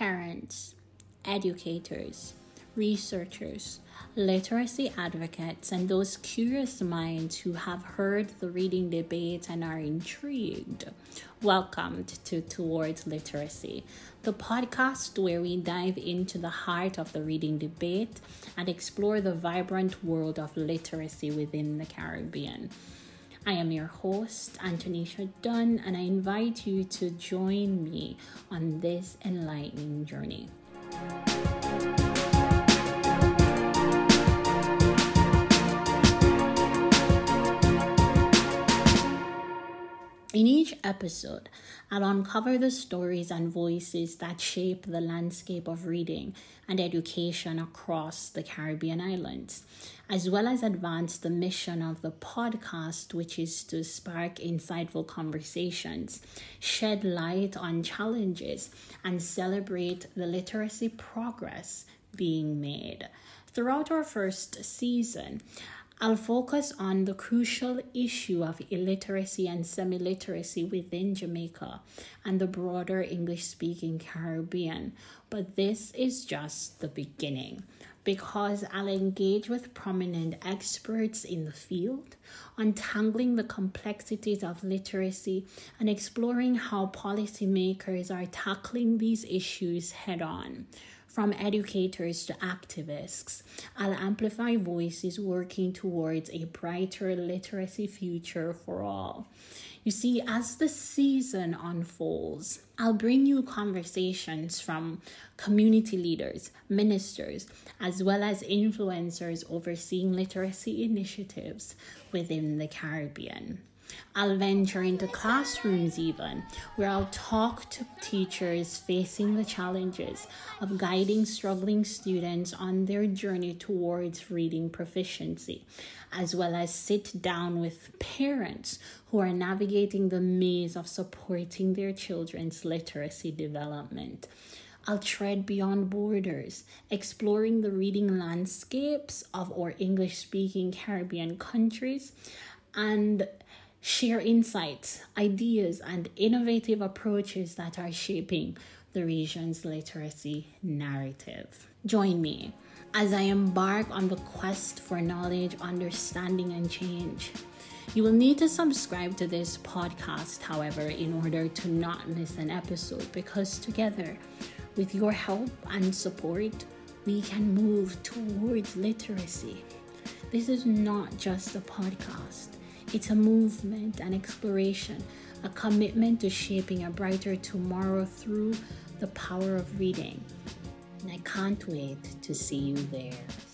parents, educators, researchers, literacy advocates, and those curious minds who have heard the reading debate and are intrigued. Welcome to Towards Literacy, the podcast where we dive into the heart of the reading debate and explore the vibrant world of literacy within the Caribbean. I am your host, Antonisha Dunn, and I invite you to join me on this enlightening journey. In each episode, I'll uncover the stories and voices that shape the landscape of reading and education across the Caribbean islands, as well as advance the mission of the podcast, which is to spark insightful conversations, shed light on challenges, and celebrate the literacy progress being made. Throughout our first season, I'll focus on the crucial issue of illiteracy and semi literacy within Jamaica and the broader English speaking Caribbean. But this is just the beginning because I'll engage with prominent experts in the field, untangling the complexities of literacy and exploring how policymakers are tackling these issues head on from educators to activists. I'll amplify voices working towards a brighter literacy future for all. You see, as the season unfolds, I'll bring you conversations from community leaders, ministers, as well as influencers overseeing literacy initiatives within the Caribbean. I'll venture into classrooms, even where I'll talk to teachers facing the challenges of guiding struggling students on their journey towards reading proficiency, as well as sit down with parents who are navigating the maze of supporting their children's literacy development. I'll tread beyond borders, exploring the reading landscapes of our English speaking Caribbean countries and share insights, ideas, and innovative approaches that are shaping the region's literacy narrative. Join me as I embark on the quest for knowledge, understanding, and change. You will need to subscribe to this podcast, however, in order to not miss an episode because together, with your help and support, we can move towards literacy. This is not just a podcast it's a movement, an exploration, a commitment to shaping a brighter tomorrow through the power of reading. And I can't wait to see you there.